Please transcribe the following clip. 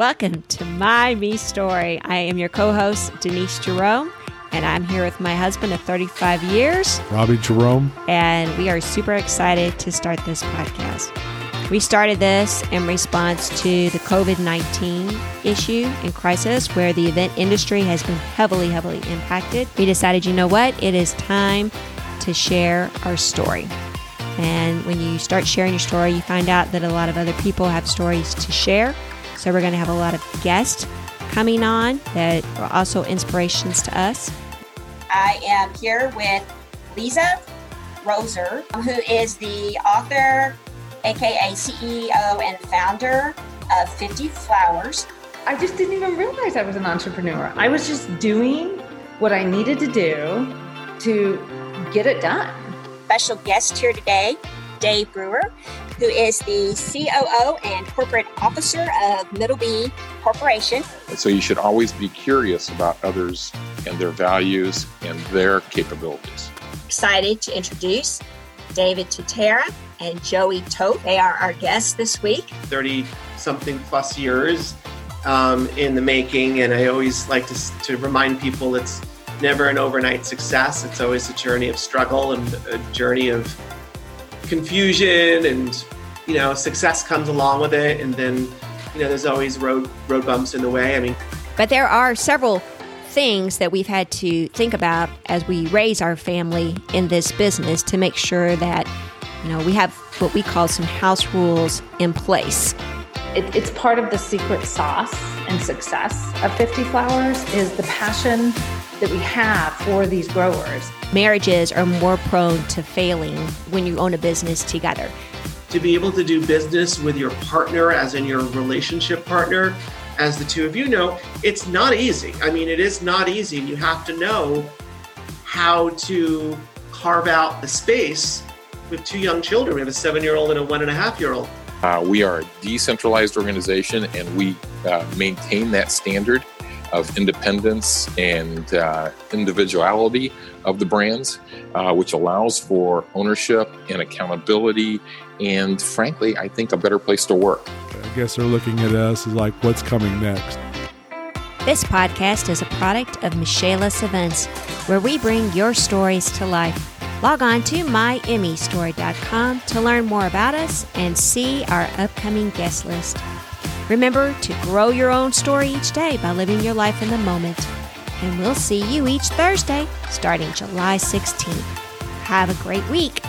Welcome to My Me Story. I am your co host, Denise Jerome, and I'm here with my husband of 35 years, Robbie Jerome. And we are super excited to start this podcast. We started this in response to the COVID 19 issue and crisis where the event industry has been heavily, heavily impacted. We decided, you know what? It is time to share our story. And when you start sharing your story, you find out that a lot of other people have stories to share. So we're going to have a lot of guests coming on that are also inspirations to us. I am here with Lisa Roser, who is the author, aka CEO and founder of 50 Flowers. I just didn't even realize I was an entrepreneur. I was just doing what I needed to do to get it done. Special guest here today, Dave Brewer, who is the COO and corporate officer of Middleby Corporation. So you should always be curious about others and their values and their capabilities. Excited to introduce David Tutera and Joey Toth. They are our guests this week. 30 something plus years um, in the making, and I always like to, to remind people it's never an overnight success. It's always a journey of struggle and a journey of confusion, and you know, success comes along with it, and then you know, there's always road road bumps in the way. I mean, but there are several things that we've had to think about as we raise our family in this business to make sure that you know we have what we call some house rules in place. It, it's part of the secret sauce and success of 50 flowers is the passion that we have for these growers. Marriages are more prone to failing when you own a business together to be able to do business with your partner as in your relationship partner as the two of you know, it's not easy. I mean, it is not easy. You have to know how to carve out the space with two young children. We have a seven year old and a one and a half year old. Uh, we are a decentralized organization and we uh, maintain that standard of independence and uh, individuality of the brands, uh, which allows for ownership and accountability, and frankly, I think a better place to work. I guess they're looking at us as like, what's coming next? This podcast is a product of Michaelis Events, where we bring your stories to life. Log on to myemmystory.com to learn more about us and see our upcoming guest list. Remember to grow your own story each day by living your life in the moment. And we'll see you each Thursday starting July 16th. Have a great week.